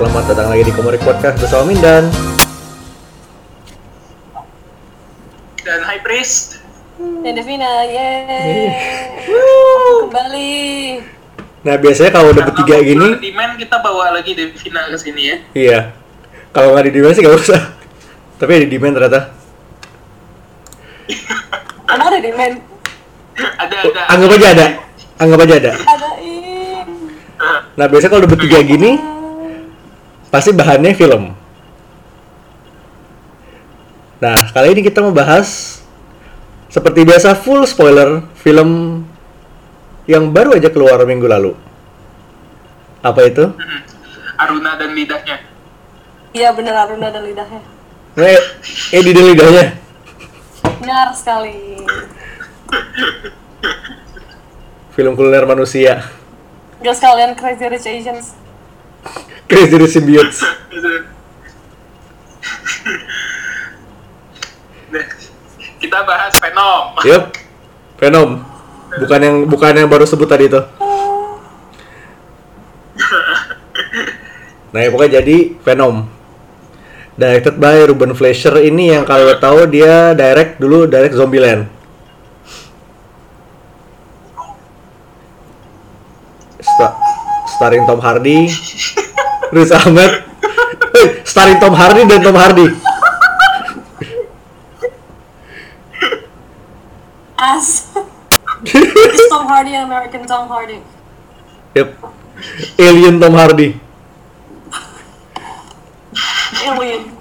selamat datang lagi di Komorik Podcast bersama Mindan dan High Priest. Dan Devina, yeay. Kembali. Nah biasanya kalau udah bertiga Karena gini di man kita bawa lagi Devina ke sini ya. Iya Kalau nggak di demand sih nggak usah Tapi ada di demand ternyata Emang ada di men? ada ada. Anggap aja ada Anggap aja ada Adain. Nah biasanya kalau udah bertiga gini Pasti bahannya film Nah kali ini kita mau bahas Seperti biasa full spoiler Film Yang baru aja keluar minggu lalu Apa itu? Aruna dan lidahnya. Iya bener Aruna dan lidahnya. Eh, eh di lidahnya Benar sekali. Film kuliner manusia Gak sekalian Crazy Rich Asians. Crazy Rich Symbiotes kita bahas Venom. Yup Venom. Bukan yang bukan yang baru sebut tadi itu Nah ya pokoknya jadi Venom. Directed by Ruben Fleischer ini yang kalau tahu dia direct dulu direct Zombieland starring Tom Hardy Riz Ahmed starring Tom Hardy dan Tom Hardy As. It's Tom Hardy and American Tom Hardy. Yep Alien Tom Hardy Alien.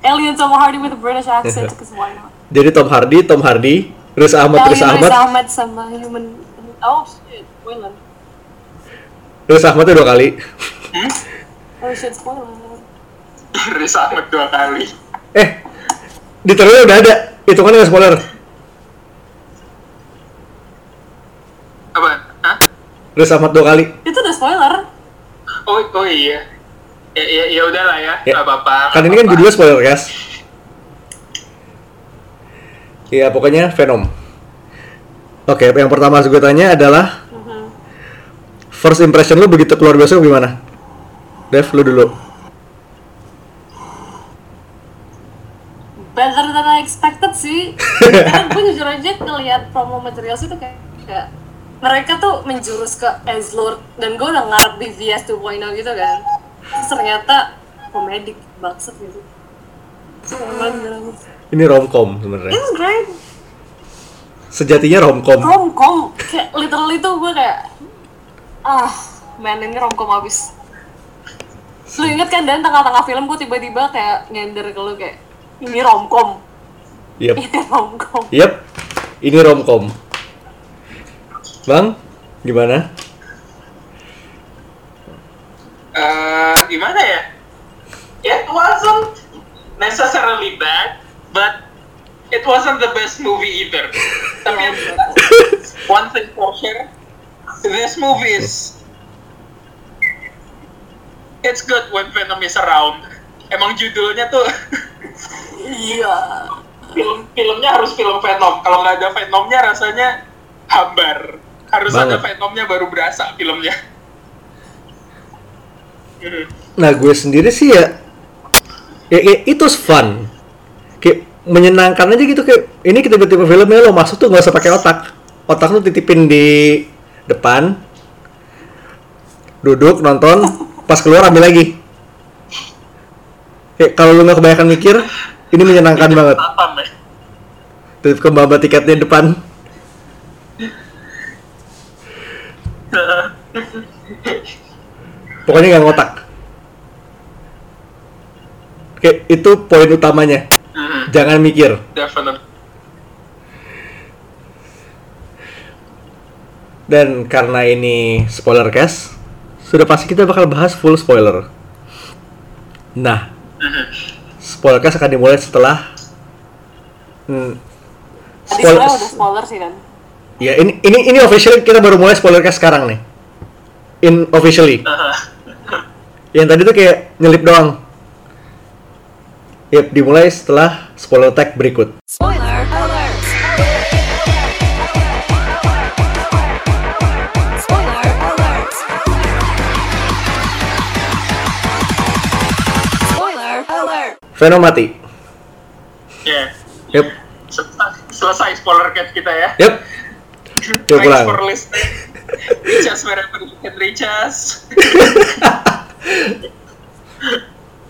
Alien Tom Hardy with a British accent, because why not? Jadi Tom Hardy, Tom Hardy, Riz Ahmed, Riz Alien Riz Ahmed, Ahmed sama human. Oh shit, spoiler. Riz Ahmed tuh dua kali. Oh shit, spoiler. Riz Ahmed dua kali. Eh, di trailer udah ada. Itu kan nggak spoiler. Apa? Hah? Riz Ahmed dua kali. Itu udah spoiler. Oh, oh iya. Ya, ya, ya udahlah ya, Ya. nggak apa-apa. Kan ini kan judulnya spoiler, guys. Iya, pokoknya Venom. Oke, yang pertama harus gue tanya adalah first impression lu begitu keluar besok gimana? Dev, lu dulu. better than I expected sih. Karena gue jujur aja ngeliat promo materials itu kayak, kayak mereka tuh menjurus ke Ezlord dan gue udah ngarep BVS 2.0 gitu kan. Terus ternyata komedik banget gitu. Ini romcom sebenarnya. It's great. Sejatinya romcom. Romcom kayak literally tuh gue kayak ah man ini romcom abis. Lu inget kan dan tengah-tengah film gue tiba-tiba kayak nyender ke lu kayak ini romcom, Yep. ini romcom. Yep. Ini romcom. Bang, gimana? Eh, gimana ya? It wasn't necessarily bad, but it wasn't the best movie either. Tapi one thing for sure, this movie is it's good when Venom is around. Emang judulnya tuh Iya. film filmnya harus film Venom. Kalau nggak ada Venomnya rasanya hambar. Harus ada Banget. Venomnya baru berasa filmnya. Nah, gue sendiri sih ya, ya, ya itu fun. Kayak menyenangkan aja gitu kayak ini kita tipe filmnya lo masuk tuh nggak usah pakai otak. Otak tuh titipin di depan, duduk nonton, pas keluar ambil lagi. Kayak kalau lu nggak kebanyakan mikir, ini menyenangkan banget. Tatam ya. Titip ke mbak tiketnya depan. Pokoknya nggak ngotak. Kayak itu poin utamanya. Hmm, Jangan mikir. definitely. Dan karena ini spoiler cast, sudah pasti kita bakal bahas full spoiler. Nah, spoiler cast akan dimulai setelah hmm, Tadi spoiler. sebenarnya udah spoiler sih kan. Ya ini ini ini officially kita baru mulai spoiler cast sekarang nih. In officially. Yang tadi tuh kayak nyelip doang. Yap, dimulai setelah spoiler tag berikut. Spoiler Venom mati. Ya. Yep. Selesai, spoiler cat kita ya. Yep. Coba Thanks pulang. for listening. Reach us wherever you can reach us.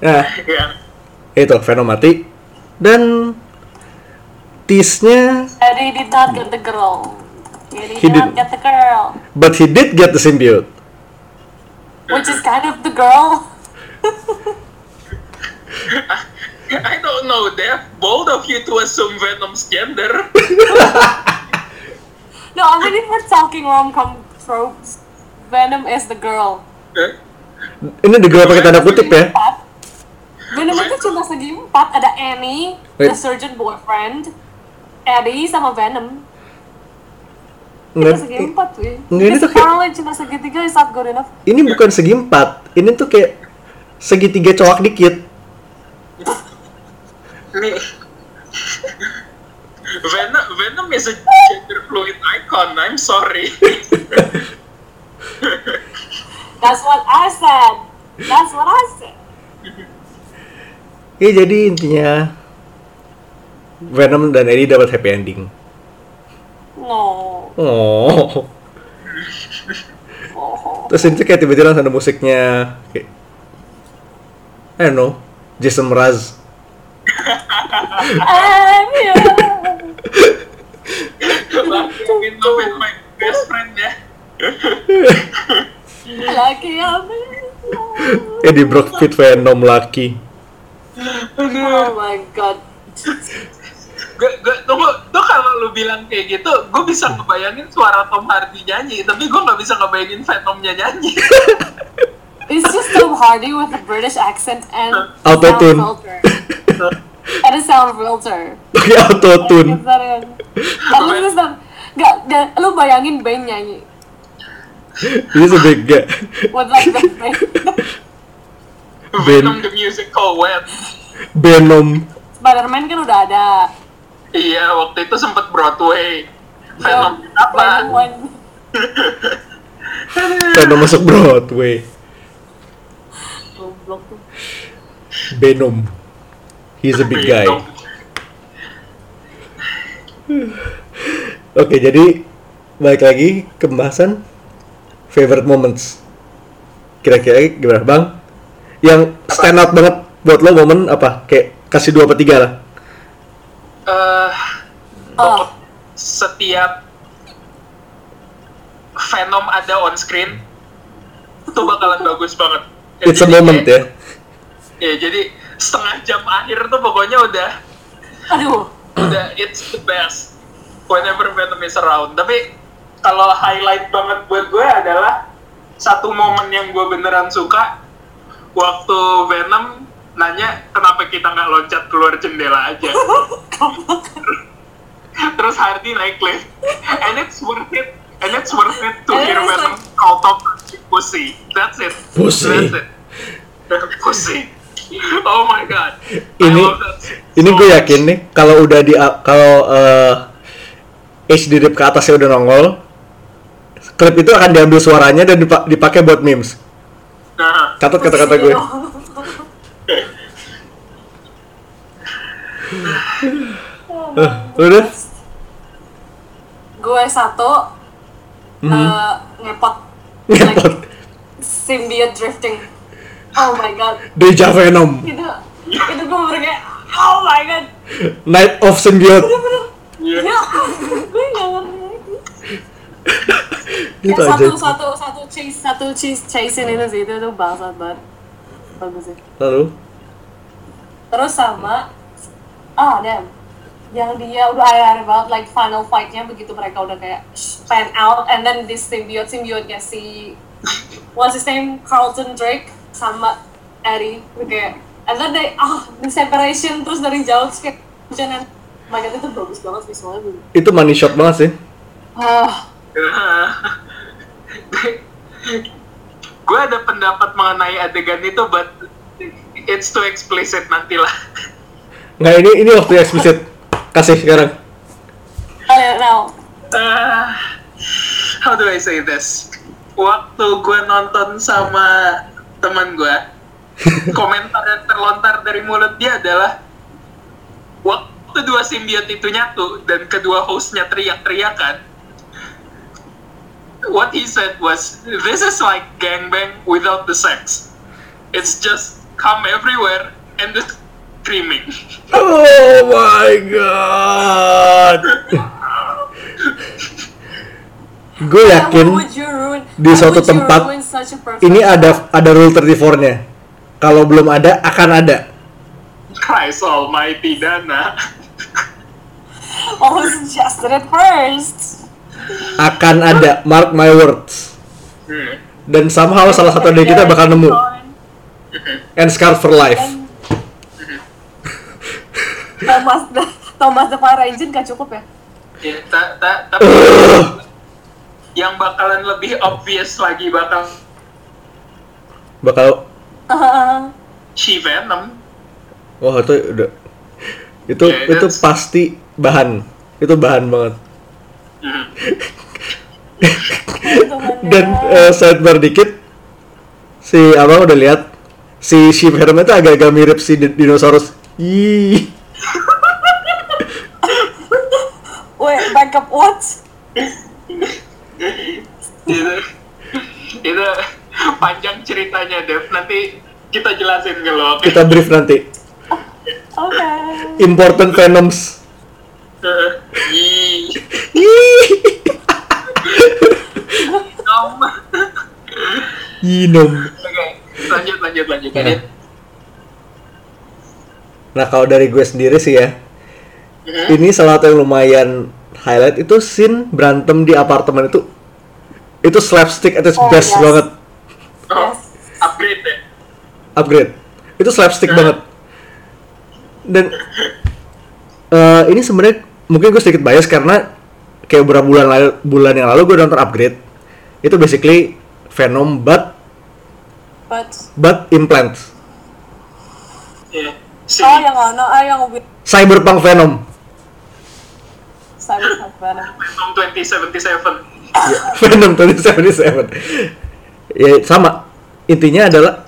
Nah, ya. itu Venom mati. Dan tease-nya Eddie did not get the girl. Eddie He did not did. get the girl. but he did get the symbiote. Which is kind of the girl. I don't know, Dev. Bold of you to assume Venom's gender. No, I mean if we're talking rom-com tropes, Venom is the girl. Ini di pakai tanda kutip ya. Venom itu cuma segi empat. Ada Annie, the Wait. surgeon boyfriend, Eddie sama Venom. Nggak, segi empat tuh. Nggak, ini tuh kayak- cuma segitiga is not good enough. ini bukan segi empat. Ini tuh kayak segitiga cowok dikit. Nih. Venom, Venom is a gender fluid icon. I'm sorry. That's what I said. That's what I said. Ya jadi intinya Venom dan Eddie dapat happy ending. No. Oh. Oh. Terus ini kayak tiba-tiba langsung ada musiknya kayak I don't know, Jason Mraz. I'm here. Venom is my best friend ya. Lucky I'm Eddie Brock fit Venom laki. Oh my god. Gue, gue, tunggu, tuh kalau lu bilang kayak gitu, gue bisa ngebayangin suara Tom Hardy nyanyi, tapi gue nggak bisa ngebayangin Venomnya nyanyi. It's just Tom Hardy with a British accent and Auto-tune. sound filter. and a sound filter. Pakai auto tune. Is that it? At least the- Gak, gak, lu bayangin Ben nyanyi He's a big guy. with like the Ben. Ben. Venom the musical when. Venom. Spider-Man kan udah ada. Iya, waktu itu sempet Broadway. Venom Venom apa? Venom masuk Broadway. Venom. He's a big guy. Oke, jadi balik lagi ke pembahasan favorite moments. Kira-kira gimana, Bang? Yang stand out banget buat lo momen apa? Kayak kasih dua apa tiga lah. Eh, Oh, setiap Venom ada on screen, itu bakalan bagus banget. It's a moment kayak- ya. Ya, jadi setengah jam akhir tuh pokoknya udah aduh. udah it's the best whenever Venom is around. Tapi kalau highlight banget buat gue adalah satu momen yang gue beneran suka waktu Venom nanya kenapa kita nggak loncat keluar jendela aja. Terus Hardy naik lift, and it's worth it. And it's worth it to And hear Venom like- call Tom pussy. That's it. Pussy. That's it. pussy. Oh my god. I Ini love that ini so gue much. yakin nih kalau udah di kalau eh HD dip ke atasnya udah nongol, klip itu akan diambil suaranya dan dipa- dipakai buat memes. Nah, Catat kata-kata gue. Eh, udah? Gue satu eh, ngepot Ngepot. like, symbiote drifting. Oh my god. Deja Venom. Itu itu gue bener kayak oh my god. Night of Symbiote. Bener-bener. Ya, gue gak ngerti lagi. Itu Kayak aja. satu satu satu chase satu chase chasein itu sih itu tuh bangsat banget. Bagus sih. Lalu? Terus sama ah damn yang dia udah akhir banget like final fightnya begitu mereka udah kayak pan out and then this symbiote symbiote nya si what's his name Carlton Drake sama Itu kayak and then they ah the separation terus dari jauh terus kayak hujanan oh my god itu bagus banget visualnya Itu money shot banget sih. ah gue ada pendapat mengenai adegan itu, but it's too explicit nantilah. Nggak, ini ini waktu eksplisit. Kasih sekarang. I don't know Uh, how do I say this? Waktu gue nonton sama teman gue, komentar yang terlontar dari mulut dia adalah waktu dua simbiot itu nyatu dan kedua hostnya teriak-teriakan what he said was this is like gangbang without the sex it's just come everywhere and the screaming Oh my god. Gue yakin di suatu tempat ini ada ada rule 34-nya. Kalau belum ada akan ada. Christ almighty Dana Oh, suggested it first. Akan ada, mark my words. Hmm. Dan somehow salah satu dari kita bakal nemu. And scarred for life. And- Thomas the Thomas the Fire Engine gak cukup ya? Ya, ta- ta- tapi yang bakalan lebih obvious lagi bakal Bakal She Venom. wah itu udah itu Yeah, itu that's- pasti bahan. Itu bahan banget. Hmm. Dan eh, sidebar dikit si abang udah lihat si Sheep Venom itu agak-agak mirip si di- dinosaurus. Ih. Wait, backup what? itu itu panjang ceritanya Dev nanti kita jelasin ke lo oke Kita brief nanti. Oke. Important Venoms. Ih, Ih. nom. Yinom. oke lanjut lanjut lanjut lanjut Nah kalau dari gue sendiri sih ya, Mhm. ini salah satu yang lumayan highlight itu scene berantem di apartemen itu itu slapstick at its Oh, best yes. banget. Oh, Yes. upgrade ya upgrade. Itu slapstick banget. Dan eh, ini sebenarnya mungkin gue sedikit bias karena kayak beberapa bulan lalu bulan yang lalu gue nonton upgrade. Itu basically Venom but But but implant. Si oh yang ano, ah yang cyberpunk Venom Venom. Venom 2077 Ya, Venom 2077 ya sama. Intinya adalah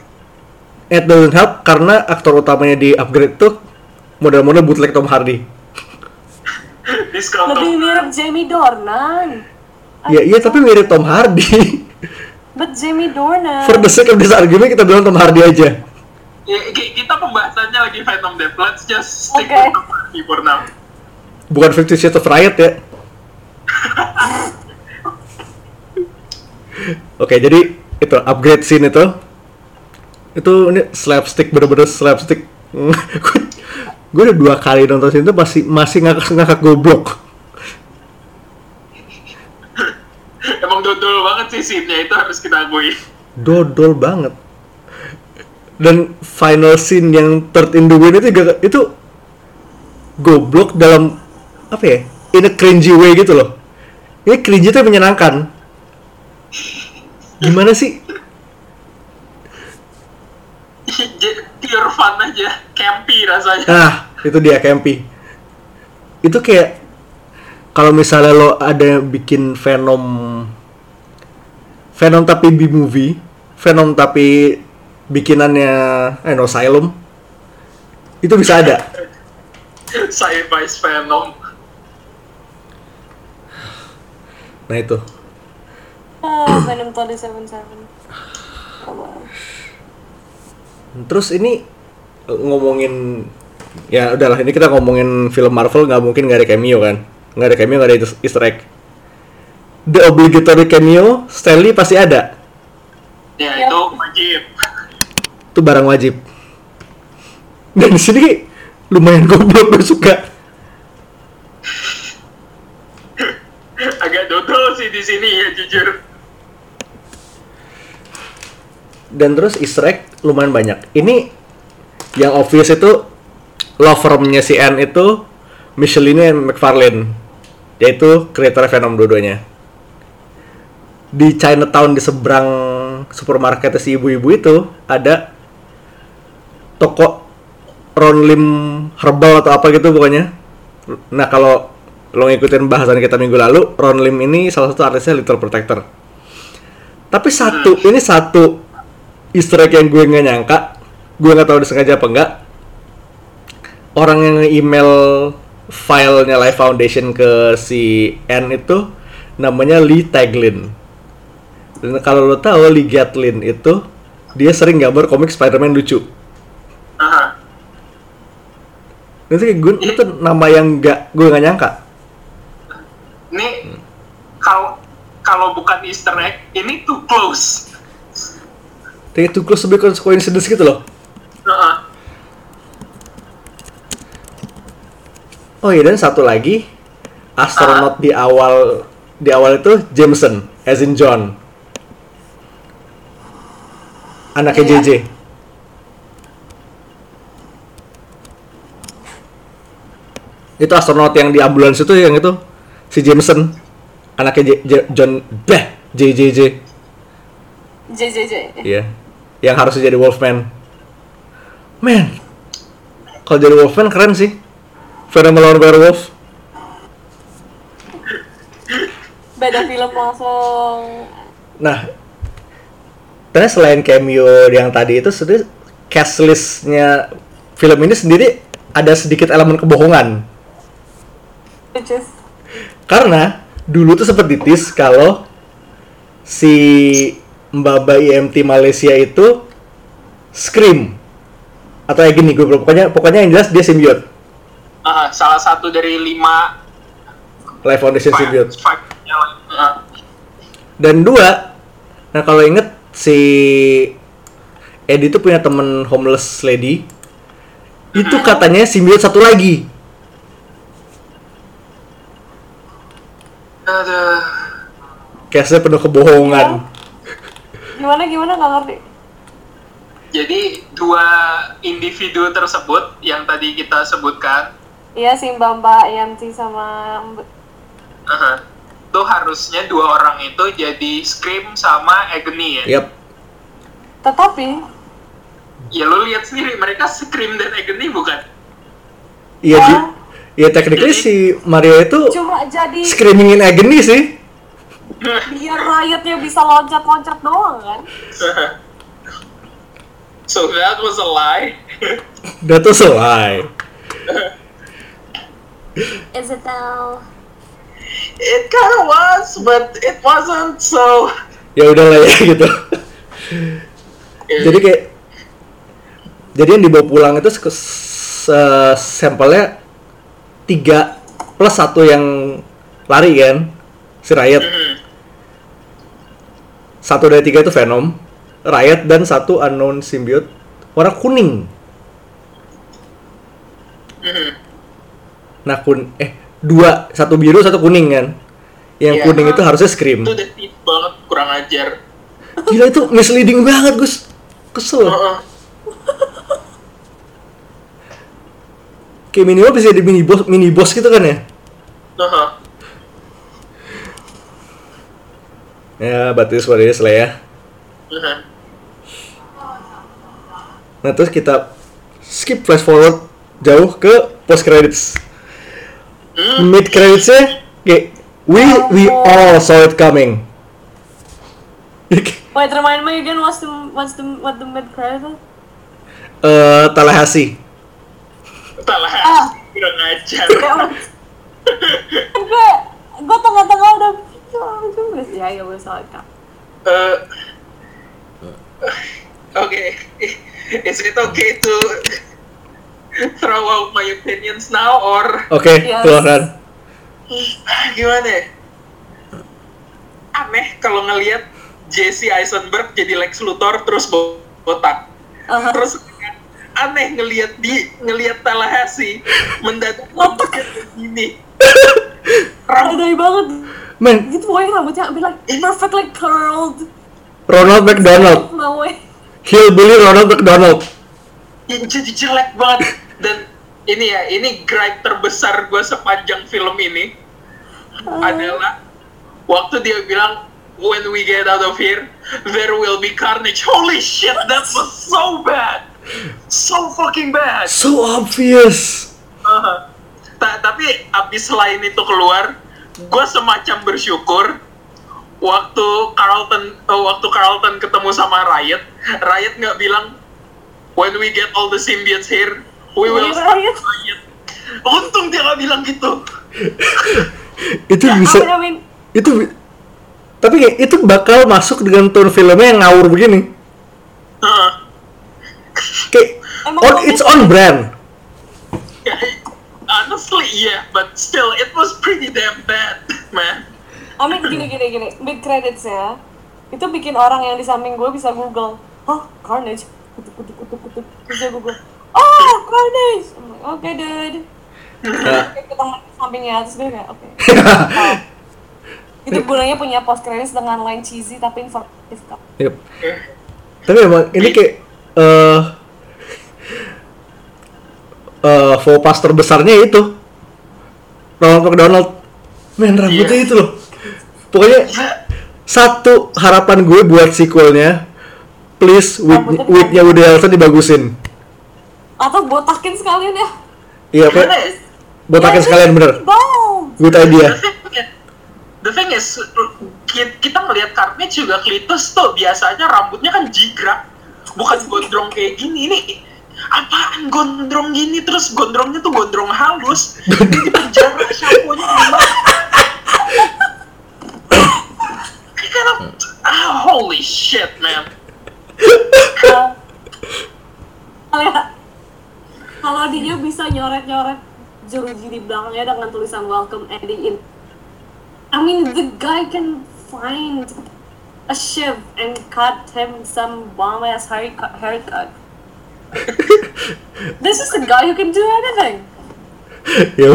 it doesn't help karena aktor utamanya di upgrade tuh model-model bootleg Tom Hardy. Lebih mirip Jamie Dornan. ya iya tapi mirip Tom Hardy. But Jamie Dornan. for the sake of this argument kita bilang Tom Hardy aja. Ya, ki- kita pembahasannya lagi Venom Dev let's just stick Oke. with Tom Hardy for now bukan Fifty Shades of Riot ya? Oke jadi itu upgrade scene itu. Itu ini slapstick bener-bener slapstick. Gue udah dua kali nonton scene itu masih masih ngakak ngakak goblok. Emang dodol banget sih scene-nya itu harus kita akui. Dodol banget. Dan final scene yang third in the wind itu itu goblok dalam apa ya? In a cringy way gitu loh. Ini cringy itu menyenangkan. Gimana sih? Pure fun aja campy rasanya. Nah itu dia Campy. Itu kayak kalau misalnya lo ada yang bikin Venom Venom tapi B movie Venom tapi bikinannya eh no Asylum itu bisa ada. Sci-fi Venom nah itu Ah, Venom 2077. Oh, wow. Terus ini eh, ngomongin ya udahlah ini kita ngomongin film Marvel nggak mungkin nggak ada cameo kan nggak ada cameo nggak ada eas- Easter egg. The obligatory cameo Stanley pasti ada ya Yap. itu wajib itu barang wajib. Dan di sini lumayan goblok gue suka. agak dodol sih di sini ya jujur Dan terus Easter egg lumayan banyak. Ini yang obvious itu law firmnya si Anne itu Michelin and McFarlane yaitu kreator Venom dua-duanya. Di Chinatown di seberang supermarket si ibu-ibu itu ada toko Ron Lim Herbal atau apa gitu pokoknya. Nah kalau lo ngikutin bahasan kita minggu lalu Ron Lim ini salah satu artisnya Little Protector. Tapi satu ini satu Easter egg yang gue nggak nyangka gue nggak tahu disengaja apa enggak orang yang email filenya Life Foundation ke si N itu namanya Lee Taglin dan kalau lo tahu Lee Gatlin itu dia sering gambar komik Spider-Man lucu Aha. kayak gue itu nama yang nggak gue nggak nyangka Ini kalau kalau bukan Easter egg, ini too close. Kayak too close to be coincidence gitu loh. Oh iya dan satu lagi astronot di awal di awal itu Jameson, as in John. Anaknya Iya. JJ. Itu astronot yang di ambulans itu yang itu si Jameson, anaknya J- J- John Beh JJJ. JJJ. Iya. Yang harusnya jadi Wolfman. Man. Kalau jadi Wolfman keren sih. Venom melawan werewolf. Beda film langsung. Nah, ternyata selain cameo yang tadi itu sebenarnya cast listnya film ini sendiri ada sedikit elemen kebohongan. Which is Karena dulu tuh sempat ditis kalau si Mbaba IMT Malaysia itu Scream. Atau ya gini gue pokoknya pokoknya yang jelas dia simbiot Aha, salah satu dari lima Life Foundation simbiot five- Aha. dan dua nah kalau inget si Eddie tuh punya temen homeless lady. Itu katanya simbiot satu lagi. Case penuh kebohongan gimana gimana nggak ngerti. Jadi dua individu tersebut yang tadi kita sebutkan, Iya si Mbak Mbak EMT sama Mb- aha, tuh harusnya dua orang itu jadi Scream sama Agony ya. yap Tetapi Ya lu lihat sendiri mereka Scream dan Agony bukan? iya ya technically si Mario itu cuma jadi screaming in agony sih biar rakyatnya bisa loncat-loncat doang kan. so that was a lie. That was a lie. Is it now? It kind of was, but it wasn't. So Ya udahlah ya gitu. jadi kayak jadi yang dibawa pulang itu se- se- sampelnya tiga plus satu yang lari kan si Riot Mhm. Satu dari tiga itu Venom Riot dan satu unknown symbiote warna kuning Mhm. nah kun eh dua satu biru satu kuning kan yang Iya. kuning itu harusnya Scream itu udah banget kurang ajar. gila itu misleading banget Gus kesel Heeh. kayak minimal bisa jadi mini boss mini boss gitu kan ya Heeh. Ya but this what it is lah ya Mhm. nah terus kita skip flash forward jauh ke post credits Hmm. mid creditsnya kayak we we all saw it coming Wait, remind me again what's the what's the what the mid credit? eh Tallahassee Salah. Ah. Kurang ajar. gue gue tengah-tengah udah oh, juga sih ya ya gue salah kak. Eh, okay. Is it okay to throw out my opinions now or oke Yes. silakan gimana ya? Aneh kalau ngelihat Jesse Eisenberg jadi Lex Luthor terus bo- botak. Aha. Terus aneh ngelihat di ngelihat Tallahassee mendadak Botak. gini. Rambut Radai banget. Men. Gitu pokoknya rambutnya be like perfectly curled. Ronald McDonald. No way. hillbilly Ronald McDonald. Yang jadi jelek banget. Dan ini ya ini gripe terbesar gue sepanjang film ini adalah waktu dia bilang when we get out of here there will be carnage. Holy shit that was so bad. So fucking bad. So obvious. Aha. Ta- tapi abis selain itu keluar gue semacam bersyukur waktu Carlton eh, waktu Carlton ketemu sama Riot Riot nggak bilang when we get all the symbiotes here, we will Iya, start iya. riot. Untung dia nggak bilang gitu. itu bisa I mean, itu tapi kayak itu bakal masuk dengan tone filmnya yang ngawur begini Heeh. kayak on it's on brand honestly, yeah, but still, it was pretty damn bad, man. I mean gini gini gini, mid credits ya, itu bikin orang yang di samping gue bisa Google, oh Carnage, kutuk kutuk kutuk kutuk, dia Google, oh Carnage, oke dude, Ya. Ketemu di sampingnya terus dia kayak oke, Wow. itu gunanya punya post credits dengan line cheesy tapi informatif kok. Yep. Tapi emang ini kayak eh eh faux pas terbesarnya itu Ronald McDonald. Men rambutnya Iya. itu loh. Pokoknya satu harapan gue buat sequelnya please wig wignya Woody Harrelson dibagusin. Atau botakin sekalian ya. Iya, Pak. Botakin Ya, sekalian bener. Bom. Good idea. The thing, is, ki- kita ngelihat Carnage juga Klitus tuh biasanya rambutnya kan jigrak, bukan gondrong kayak gini. Ini apaan gondrong gini terus gondrongnya tuh gondrong halus. Di penjara shampoo-nya gimana? I cannot, ah, holy shit, man. Kalau kalau dia bisa nyoret-nyoret jeruji di belakangnya dengan tulisan welcome Eddie in. I mean the guy can find a shiv and cut him some bomb ass haircut. haircut. This is the guy who can do anything. Ya.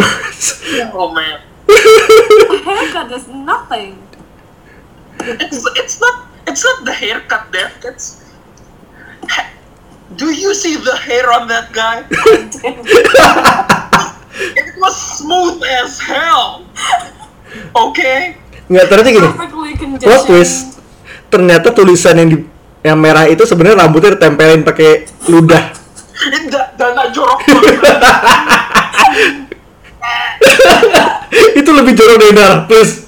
Oh man. A haircut is nothing. It's it's not it's not the haircut there. It's do you see the hair on that guy? It was smooth as hell. Okay. Nggak ternyata gini. Plot twist. Ternyata tulisan yang di yang merah itu sebenarnya rambutnya ditempelin pakai ludah. Dan dan jorok itu lebih jorok dari darah, please.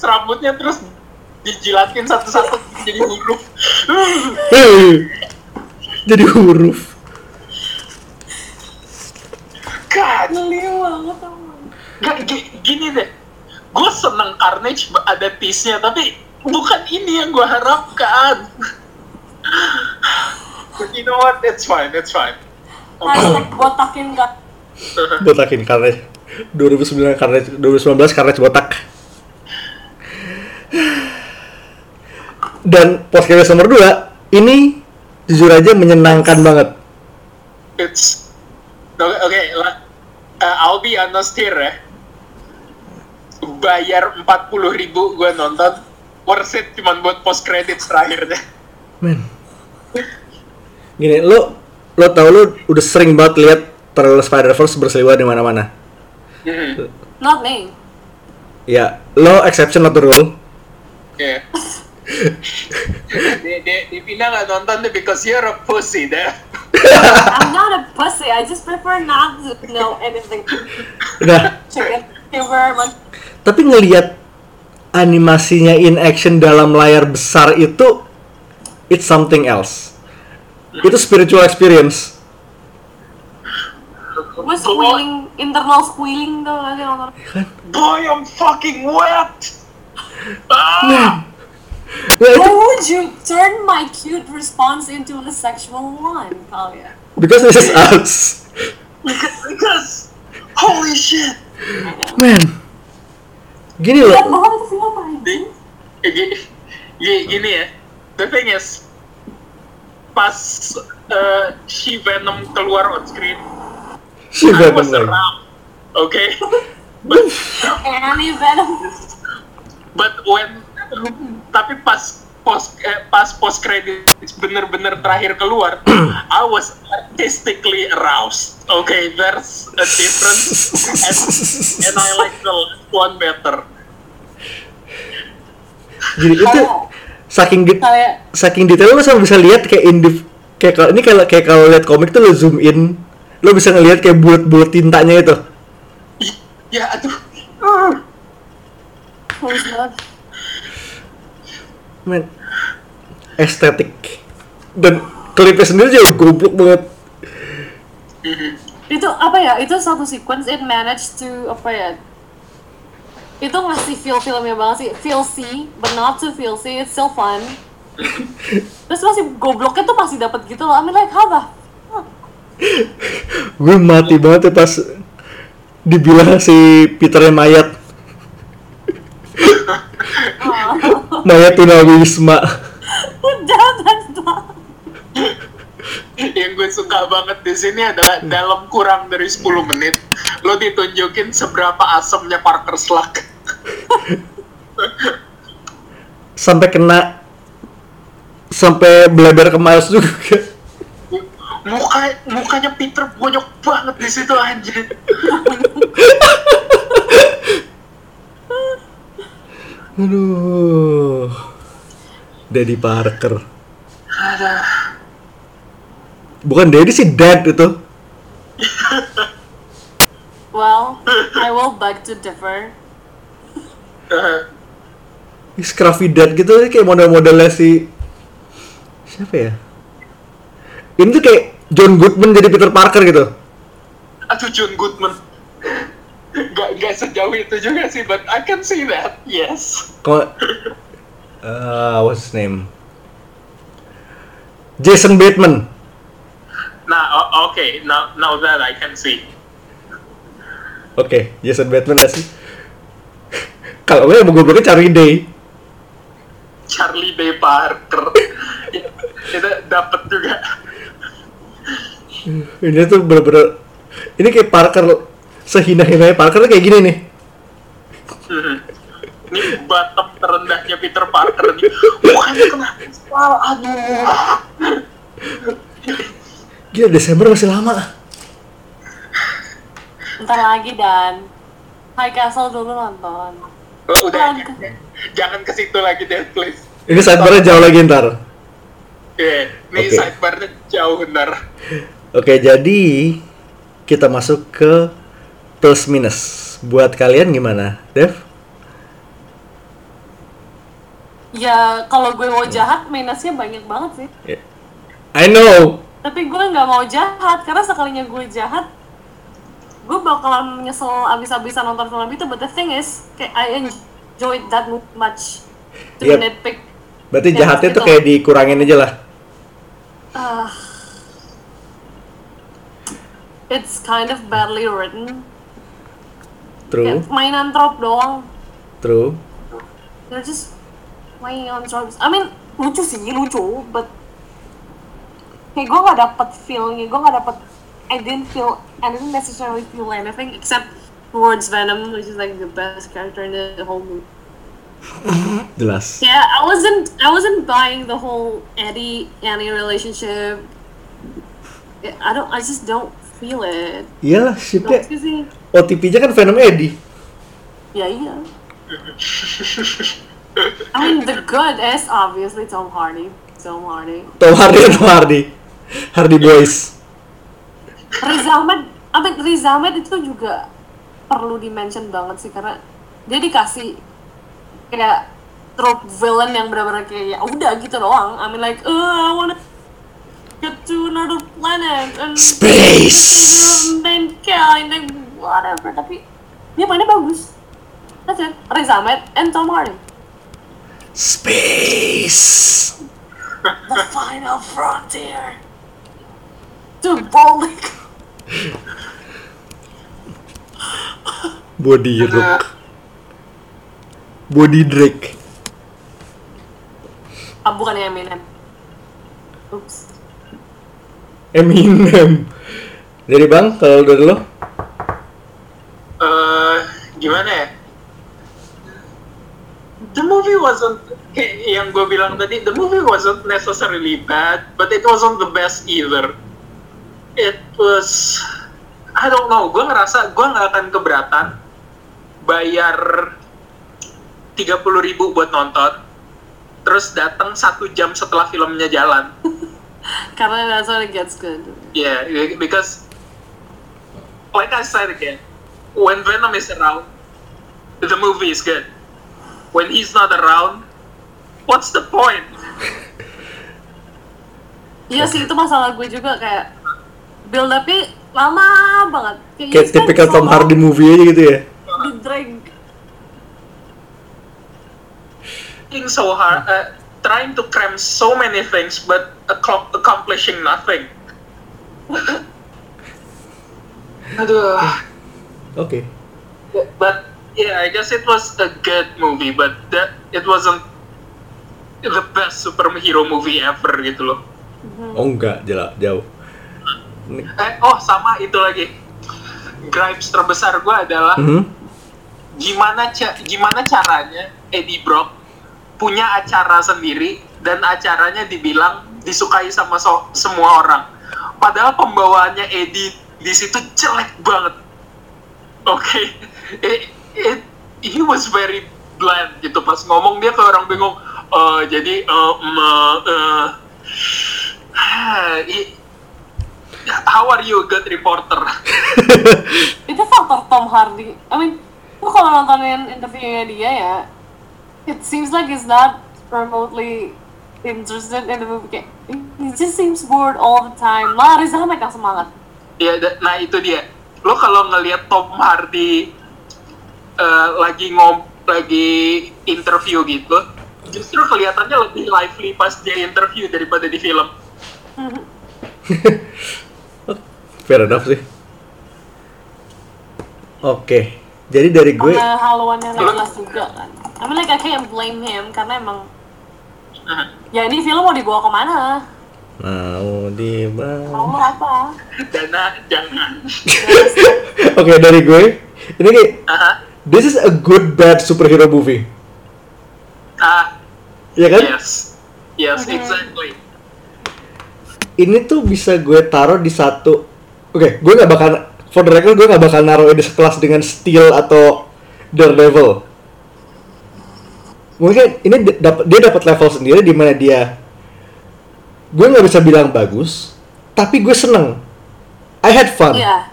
Rambutnya terus dijilatin satu-satu jadi huruf. Jadi huruf. God. Gak, gi- gini deh. Gue seneng Carnage ada tease-nya, tapi bukan ini yang gue harapkan. But you know what? It's fine, it's fine. Hashtag botakin gak Botakin karena 2009 karena 2019 karena botak. Dan podcast nomor 2 ini jujur aja menyenangkan banget. It's oke oke lah. Uh, I'll be honest here ya. Bayar 40.000 ribu gue nonton worth it cuman buat post credits terakhirnya. Men. Gini, lo lo tau lo udah sering banget lihat trailer Spider-Verse berseliweran di mana-mana. Hmm. Not me. Ya, lo exception not the rule. Yeah. di, di, di Vina nggak nonton deh because you're a pussy deh. I'm not a pussy. I just prefer not to know anything. Nah, Chicken. Thank you very much. tapi ngelihat animasinya in action dalam layar besar itu it's something else. Itu spiritual experience. Gue squealing, internal squealing tuh lagi nonton. Boy, I'm fucking wet. Ah! Ya, Why would you turn my cute response into a sexual one, Kalia? because this is us. Because, because holy shit. Man. Gini loh. ini? gini, ya. The thing is, pas uh, si Venom keluar on screen, Si I was Venom around. Okay. But, Annie Venom. but when tapi pas post eh, pas post credit bener-bener terakhir keluar, I was artistically aroused. Okay, there's a difference, and, and I like the last one better. Gini itu saking di, Kayak saking detail lo sama bisa lihat kayak indif kayak kalau ini kalau kayak kalau lihat komik tuh lo zoom in lo bisa ngelihat kayak bulat-bulat tintanya itu. Ya aduh. Ah. Man. Estetik. dan klipnya sendiri juga goblok banget. Itu apa ya? Itu satu sequence it managed to apa ya? Itu ngasih feel filmnya banget sih. Feel see but not too feel see it's still fun. Terus masih gobloknya tuh masih dapat gitu loh. I mean like how the gue mati banget ya pas dibilang si Peternya mayat mayat tunawisma jangan dong yang gue suka banget di sini adalah dalam kurang dari 10 menit lo ditunjukin seberapa asemnya Parker Slug. sampai kena sampai beleber ke Miles juga Muka mukanya Peter bonyok banget di situ anjir. aduh. Daddy Parker. Ada. bukan Daddy sih Dad itu. Well I will beg to differ. Scruffy Dad gitu kayak model-modelnya si siapa ya? Ini tuh kayak John Goodman jadi Peter Parker gitu. Aduh John Goodman. Gak, gak sejauh itu juga sih, but I can see that. Yes. Kok uh, what's his name? Jason Bateman. Nah, o- okay, now now that I can see. Oke, Jason Bateman asli. Kalau gue mau gue cari Day. Charlie Day Parker. itu dapat juga. Ini tuh bener-bener ini kayak Parker sehina-hinanya Parker tuh kayak gini nih. Mhm. Ini bottom terendahnya Peter Parker nih. Mukanya kena aspal, aduh. Gila Desember masih lama. ntar lagi dan High Castle dulu nonton Oh, udah, Aduh. jangan ke situ lagi deh, please. Ini sidebarnya jauh lagi ntar. Oke, ini Oke. sidebarnya jauh benar. Oke, jadi kita masuk ke plus minus. Buat kalian gimana, Dev? ya kalau gue mau jahat minusnya banyak banget sih I know. tapi gue nggak mau jahat karena sekalinya gue jahat gue bakalan nyesel abis-abisan nonton film itu but the thing is kayak I enjoyed that much to Yep. nitpick Berarti Ya, jahatnya tuh kayak dikurangin aja lah. Ah. it's kind of badly written True, kayak mainan trope doang. True. they're just playing on tropes I mean lucu sih lucu but kayak gue gak dapet feelnya gue gak dapet I didn't feel I didn't necessarily feel anything except towards Venom which is like the best character in the whole movie. Jelas. yeah I wasn't I wasn't buying the whole Eddie Annie relationship. I don't I just don't feel it. Iyalah, shipnya OTP-nya kan Venom Eddie. ya iya I mean the good is obviously Tom Hardy Tom Hardy Tom Hardy, Tom Hardy. Hardy Boys. Riz Ahmed, I mean, Riz Ahmed itu juga perlu dimention banget sih karena dia dikasih kayak trope villain yang benar-benar kayak ya udah gitu doang. I mean like, uh, I wanna get to another planet and Space. main kind like whatever. Tapi dia mainnya bagus. That's it. Riz Ahmed and Tom Hardy. Space. The final frontier. Dude, boldly. Body Rook. Body Drake. Ah, bukannya Eminem. Oops. Eminem. Jadi bang, kalau dari lo? Gimana ya? The movie wasn't yang gue bilang tadi. The movie wasn't necessarily bad, but it wasn't the best either. It was, I don't know. Gue ngerasa gue nggak akan keberatan bayar 30.000 ribu buat nonton, terus datang satu jam setelah filmnya jalan. Karena that's when it gets good. Yeah, because like I said again, when Venom is around, the movie is good. When he's not around, what's the point? Iya sih itu masalah gue juga kayak build up-nya lama banget. Kayak spend tipikal Tom Hardy movie aja gitu ya. di drag. Trying so hard, uh, trying to cram so many things, but acco- accomplishing nothing. Aduh. Oke. But yeah, I guess it was a good movie, but that it wasn't the best superhero movie ever gitu loh. Oh enggak, jelas jauh. Eh, oh sama itu lagi. Gripes terbesar gue adalah Mhm. gimana ca- gimana caranya Eddie Brock punya acara sendiri dan acaranya dibilang disukai sama so- semua orang. Padahal pembawaannya Eddie di situ jelek banget. Oke, It- it- he was very bland gitu pas ngomong dia kayak orang bingung. Eh, jadi eh, em, eh, eh, i- how are you a good reporter? Itu faktor Tom Hardy. I mean, lu kalau nontonin interviewnya dia ya, it seems like he's not remotely interested in the movie. Kayak, he just seems bored all the time. Lah, Rizal mereka semangat. Ya, da- nah itu dia. Lo kalau ngelihat Tom Hardy eh, lagi ngom, lagi interview gitu, justru kelihatannya lebih lively pas dia interview daripada di film. Fair enough sih. Oke. Jadi dari gue Sama haluannya Legolas juga kan. I mean like I can't blame him karena emang Nah, ya ini film mau dibawa ke mana? mau di Mau apa? Dana jangan. Oke, dari gue ini kayak Aha. This is a good bad superhero movie. Ah, Ya kan? yes. Yes, Mhm. exactly. Ini tuh bisa gue taruh di satu Oke, gue nggak bakal for the record gue nggak bakal naruh ini sekelas dengan Steel atau Daredevil. Mungkin ini dia dapat level sendiri di mana dia gue nggak bisa bilang bagus, tapi gue seneng. I had fun. Iya.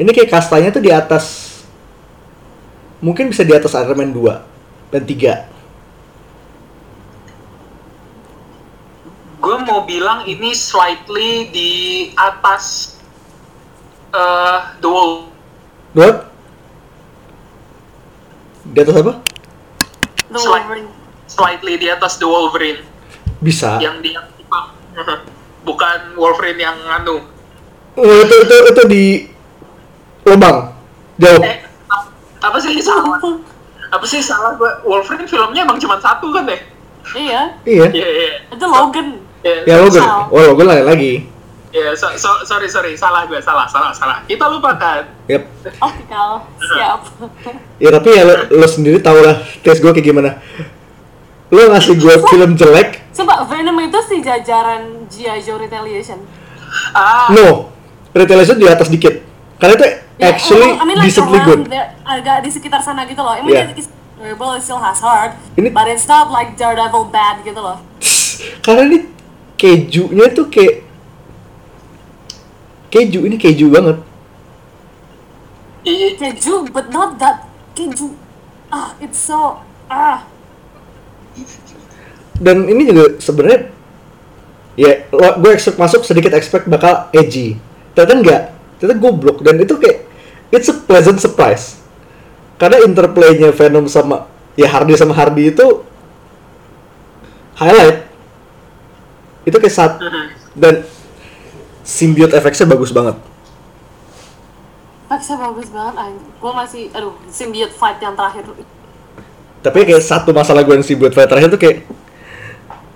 Ini kayak kastanya tuh di atas mungkin bisa di atas Iron Man 2 dan 3. Gue mau bilang ini slightly di atas eh The Wall. What? Di atas apa? The Slight- Wolverine. Slightly di atas The Wolverine. Bisa. yang dia bukan Wolverine yang anu Oh, itu itu itu di lubang jauh. eh ap- apa sih salah apa sih salah gua Wolverine filmnya emang cuma satu kan deh Iya. Iya. iya iya Itu Logan. iya Ya Logan. Oh Logan lain lagi. Iya, so- so- sorry sorry salah gue salah salah salah kita lupakan Yap. Optical. Siap. Ya tapi ya lo, lo sendiri tau lah tes gue kayak gimana. Lo ngasih gue film jelek, Coba Venom itu si jajaran G.I. Joe Retaliation. ah no. Retaliation di atas dikit. Karena itu Ya, actually I mean like decently around good. there, agak di sekitar sana gitu loh. I mean Yeah. it's terrible, it still has heart, Ini- but it's not like Daredevil bad gitu loh. Karena ini kejunya tuh kayak keju ini keju banget. Keju, but not that keju. Ah, it's so ah. dan ini juga sebenarnya ya gue expect masuk sedikit expect bakal edgy ternyata enggak ternyata goblok dan itu kayak it's a pleasant surprise karena interplaynya Venom sama ya Hardy sama Hardy itu highlight itu kayak saat dan symbiote efeknya bagus banget Faxnya bagus banget. Gue masih aduh symbiote fight yang terakhir. tapi kayak satu masalah gue yang symbiote fight terakhir tuh kayak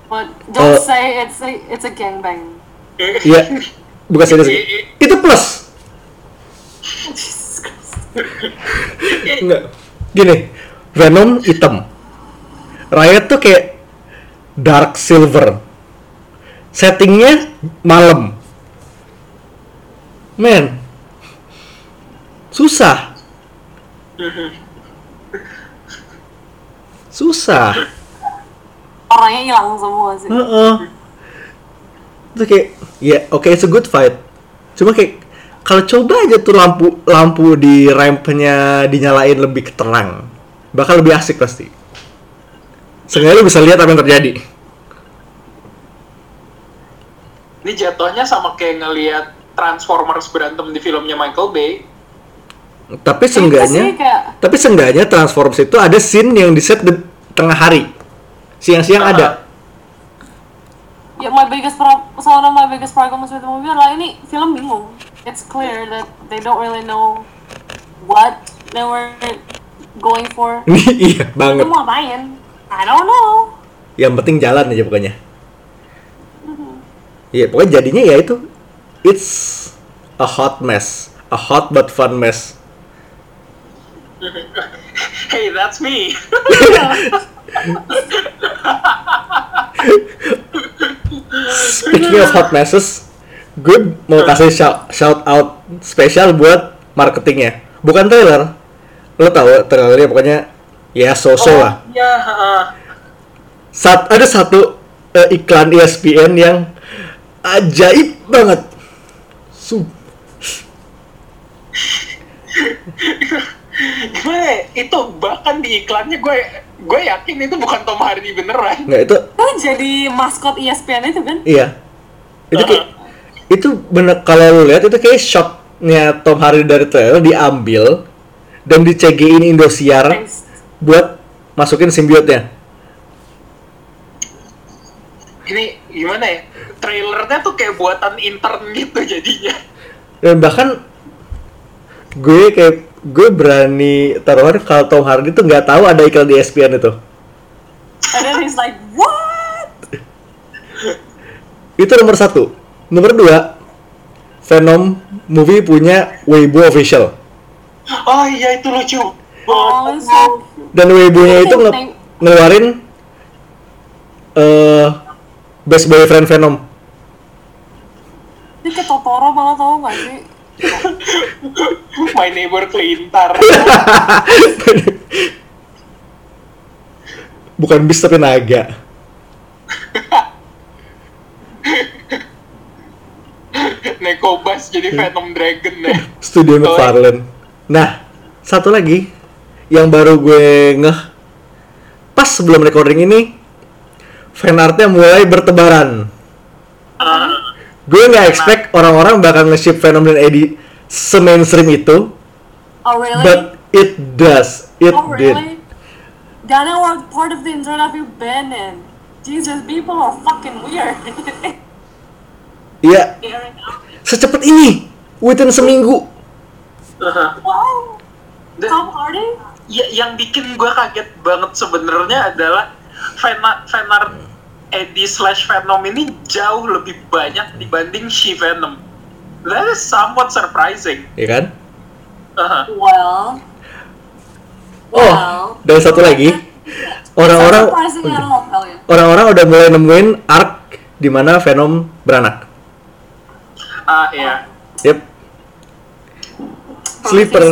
But don't Uh, say it's a it's a gangbang. ya bukan serius itu plus. Enggak. Gini, Venom hitam. Riot tuh kayak dark silver. Settingnya malam. Men. Susah. Susah. Orangnya hilang semua sih. Heeh. Itu kayak, ya oke it's a good fight. Cuma kayak kalau coba aja tuh lampu lampu di rampnya dinyalain lebih terang, bakal lebih asik pasti. Seenggaknya lu bisa lihat apa yang terjadi. ini jatuhnya sama kayak ngelihat Transformers berantem di filmnya Michael Bay. Tapi seenggaknya kayak tapi seenggaknya Transformers itu ada scene yang di set di tengah hari. Siang-siang Ah. ada. ya my biggest pro salah my biggest problem with the movie adalah ini film bingung. It's clear that they don't really know what they were going for. Iya Itu banget. mau ngapain? I don't know. Yang penting jalan aja pokoknya. Iya, pokoknya jadinya ya itu it's a hot mess. A hot but fun mess. Hey, that's me. Speaking of hot messes, gue mau kasih shout, shout out spesial buat marketingnya. Bukan trailer. Lo tau trailernya pokoknya ya so-so lah. Ya, heeh. Sat, ada satu eh, iklan ESPN yang ajaib banget. Su ya? Itu bahkan di iklannya gue gue yakin itu bukan Tom Hardy beneran. nggak itu Itu jadi maskot ESPN itu kan? iya. Itu kayak itu bener kalau lu lihat itu kayak shotnya Tom Hardy dari trailer diambil dan di CGI in Indosiar buat masukin simbiotnya. Ini gimana ya? Trailernya tuh kayak buatan intern gitu jadinya. dan bahkan gue kayak gue berani taruhan kalau Tom Hardy tuh nggak tahu ada iklan di ESPN itu And then he's like, what? itu nomor satu nomor dua Venom movie punya Weibo official Oh iya itu lucu. Oh, dan Weibo-nya itu nge- ngeluarin eh best boyfriend Venom Ini kayak Totoro banget tau gak sih? My neighbor Clintar. bukan bis tapi naga Nekobas jadi Venom Dragon ya. Studio McFarlane. Nah, satu lagi yang baru gue ngeh pas sebelum recording ini fan artnya mulai bertebaran. Ah, Gue nggak expect orang-orang bakal nge-ship Venom dan Eddie se-mainstream itu, Oh really? but it does. It oh did. really? Dana, what part of the internet have you been in? Jesus, people are fucking weird. Iya, secepat ini, within seminggu. wow. Dan- Tom Hardy? ya, yang bikin gue kaget banget sebenarnya adalah fan fan art Eddie slash Venom ini jauh lebih banyak dibanding She Venom. That is somewhat surprising. Ya kan? Ah. Well. Oh, Well. dan satu lagi, orang-orang yeah. orang-orang udah mulai nemuin arc di mana Venom beranak. Ah iya. Yep. Sleeper.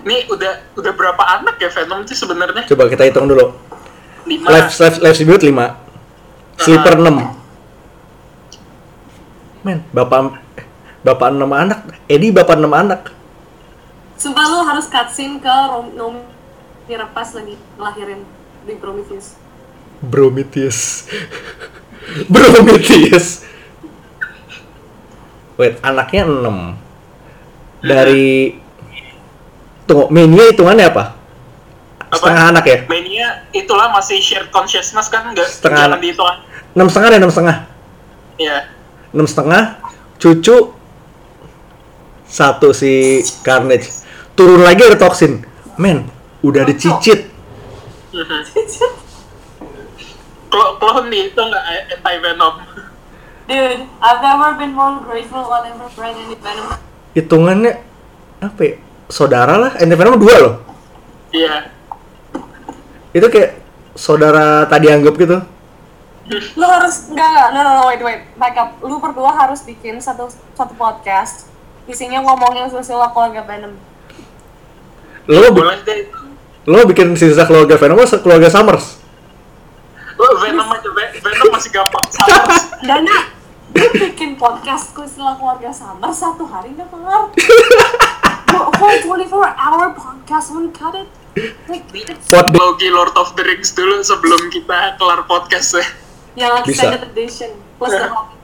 Nih udah udah berapa anak ya Venom sih sebenarnya? Coba kita hitung dulu. Lima. Live live live tribute 5. Sleeper 6. Men, bapak bapak 6 anak, Eddie bapak 6 anak. Sumpah lu harus cutscene ke Rom Nomi Rapas lagi ngelahirin di Prometheus. Prometheus. Prometheus. Wait, anaknya 6. Dari Tunggu, Mania hitungannya apa? Apa? Setengah anak ya? Mania itulah masih shared consciousness kan enggak Setengah anak. dihitung. Enam setengah deh, enam setengah. Iya. enam setengah cucu satu si Carnage turun lagi ada toksin men udah dicicit Klo clone nih itu nggak anti Venom. Dude, I've never been more grateful I ever read any Venom. hitungannya apa ya saudara lah Anti-Venom dua loh Iya. itu kayak saudara tadi anggap gitu Lu harus enggak enggak, no no no wait wait, back up. Lu berdua harus bikin satu satu podcast isinya ngomongin silsilah keluarga Venom. lo Boleh deh. lo bikin sisa keluarga Venom atau keluarga Summers Lo Venom aja Ve- Venom masih gampang sama. Dana, bikin podcast silsilah keluarga Summer satu hari nggak kelar. Whole 24 hour podcast wouldn't cut it. Like, it's Pod- Logi Lord of the Rings dulu sebelum kita kelar podcast ya. yang Bisa. extended edition plus the Hobbit.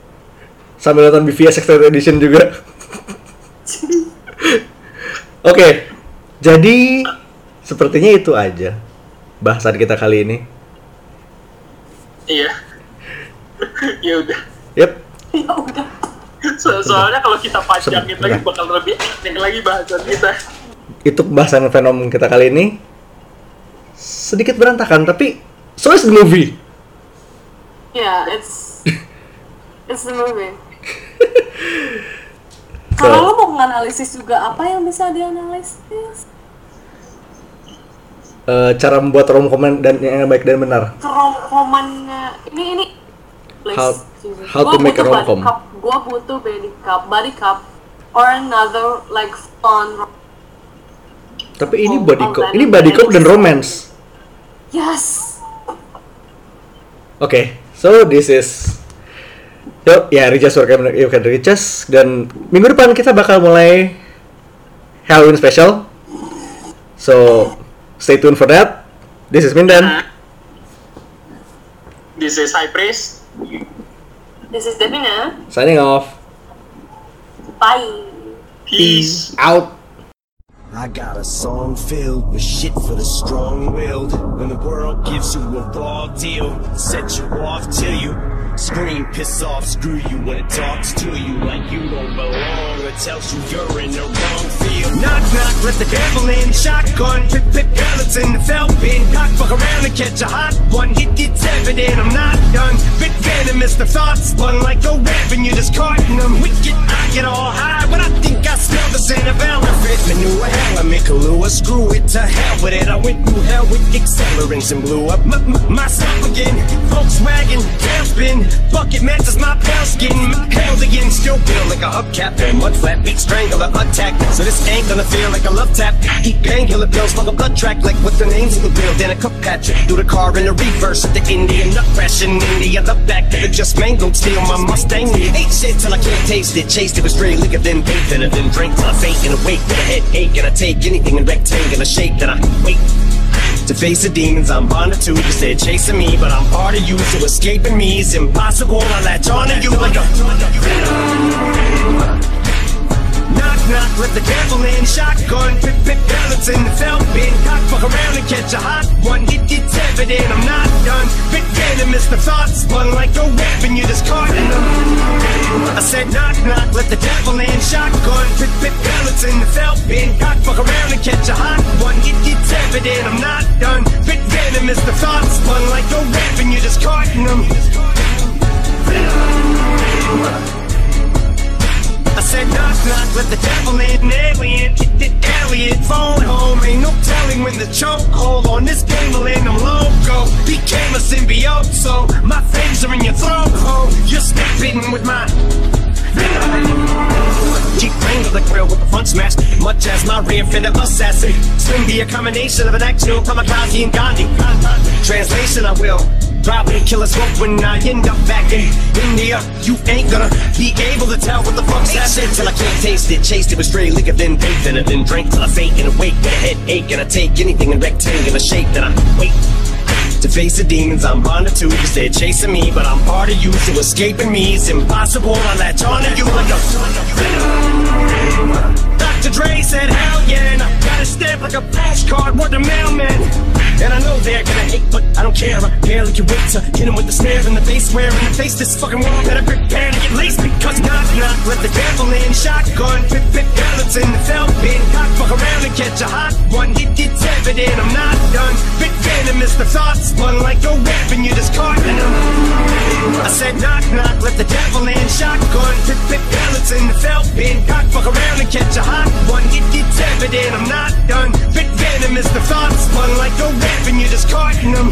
sambil nonton BVS Extended Edition juga. Oke, jadi sepertinya itu aja bahasan kita kali ini. Iya. ya udah. Yep, ya udah So- soalnya kalau kita panjangin lagi bakal lebih enak lagi bahasan kita. itu bahasan Venom kita kali ini. Sedikit berantakan, tapi so is the movie. ya it's it's the movie kalau lo mau menganalisis juga apa yang bisa dianalisis Eh, cara membuat romcom dan yang baik dan benar. keromkomannya ini ini please me. how Gua to make a body cup gua butuh body cup body cup or another like fun Tapi ini Oh, body oh, Venom ini body cop dan romance. yes Oke, so this is Yuk, ya Rijas Work You Can Riches dan minggu depan kita bakal mulai Halloween special. So stay tuned for that. This is Mindan. This is High Priest. This is Devina Signing off. bye Peace. Out. I got a song filled with shit for the strong-willed. When the world gives you a raw deal, set you off till you scream, piss off, screw you when it talks to you like you don't belong or tells you you're in the wrong field. Knock knock, let the devil in. Shotgun, pip pip in the felt bin. Cock fuck around and catch a hot one. Hit it's evident I'm not done. Bit venomous, the thoughts spun like a and you're just carting them. Wicked, I get all The scent of elephant manure. In Kahlua, screw it to hell with it. I went through hell with accelerants and blew up myself again. Volkswagen, tailspin, bucket matches my pale skin. Held again, still built like a hubcap. And mud flat beat strangler attack. So this ain't gonna feel like a love tap. Eat painkiller pills, fuck a blood track like what the names of the bill. Then a cup patch Do the car in the reverse at the Indian nut crash in India. The back it just mangled, steal my Mustang. Ate shit till I can't taste it. Chased it with straight liquor, then baked it, then drank till I faint and awake with a headache. And I take anything in rectangular shape, then I wait. To face the demons I'm bonded to, cause they're chasing me, but I'm part of you, so escaping me is impossible. I latch on to you like a Knock knock, let the devil in. Shotgun, pip pip in the felt bin. Cock fuck around and catch a hot one. It, it's evident I'm not done. Bit venomous, the thoughts spun like a and you're discarding them. I said knock knock, let the devil in. Shotgun, pip pip in the felt bin. Cock fuck around and catch a hot one. It, it's evident I'm not done. Bit venomous, the thoughts spun like a and you're discarding them. I said knock knock, let the devil in, alien, hit the alien, phone home, ain't no telling when the chokehold on this game will end, I'm loco, became a symbiote, so my fangs are in your throat, ho, you're snapping with my Keep wrangle the grill with the front smash, much as my rear fender assassin. Swing be a combination of an actual kamikaze and Gandhi. Translation, I will. Probably kill a smoke when I end up back in India. You ain't gonna be able to tell what the fuck's happening till I can't taste it. Chased it with straight liquor, then baked it, and then drank till I faint and awake with a headache. And I take anything in rectangular shape, That I wait. To face the demons I'm bonded to Cause they're chasing me But I'm part of you So escaping me is impossible I latch on to you like a Dr. Dre said hell yeah And I got a stamp like a flashcard Word the mailman And I know they're gonna hate But I don't care. I barely can wait to hit 'em with the snare in the face Where in the face this fucking world Better prepare to get laced Because knock knock Let the devil in. Shotgun Pip pip pellets in the felt bin. Cock fuck around and catch a hot one. Hit it's evident I'm not done. Bit venomous the thoughts spun like a web And you're discarding them I said knock knock Let the devil in. Shotgun Pip pip pellets in the felt bin. Cock fuck around and catch a hot one. Hit it's evident I'm not done. Bit venomous the thoughts spun like a web And you're discarding them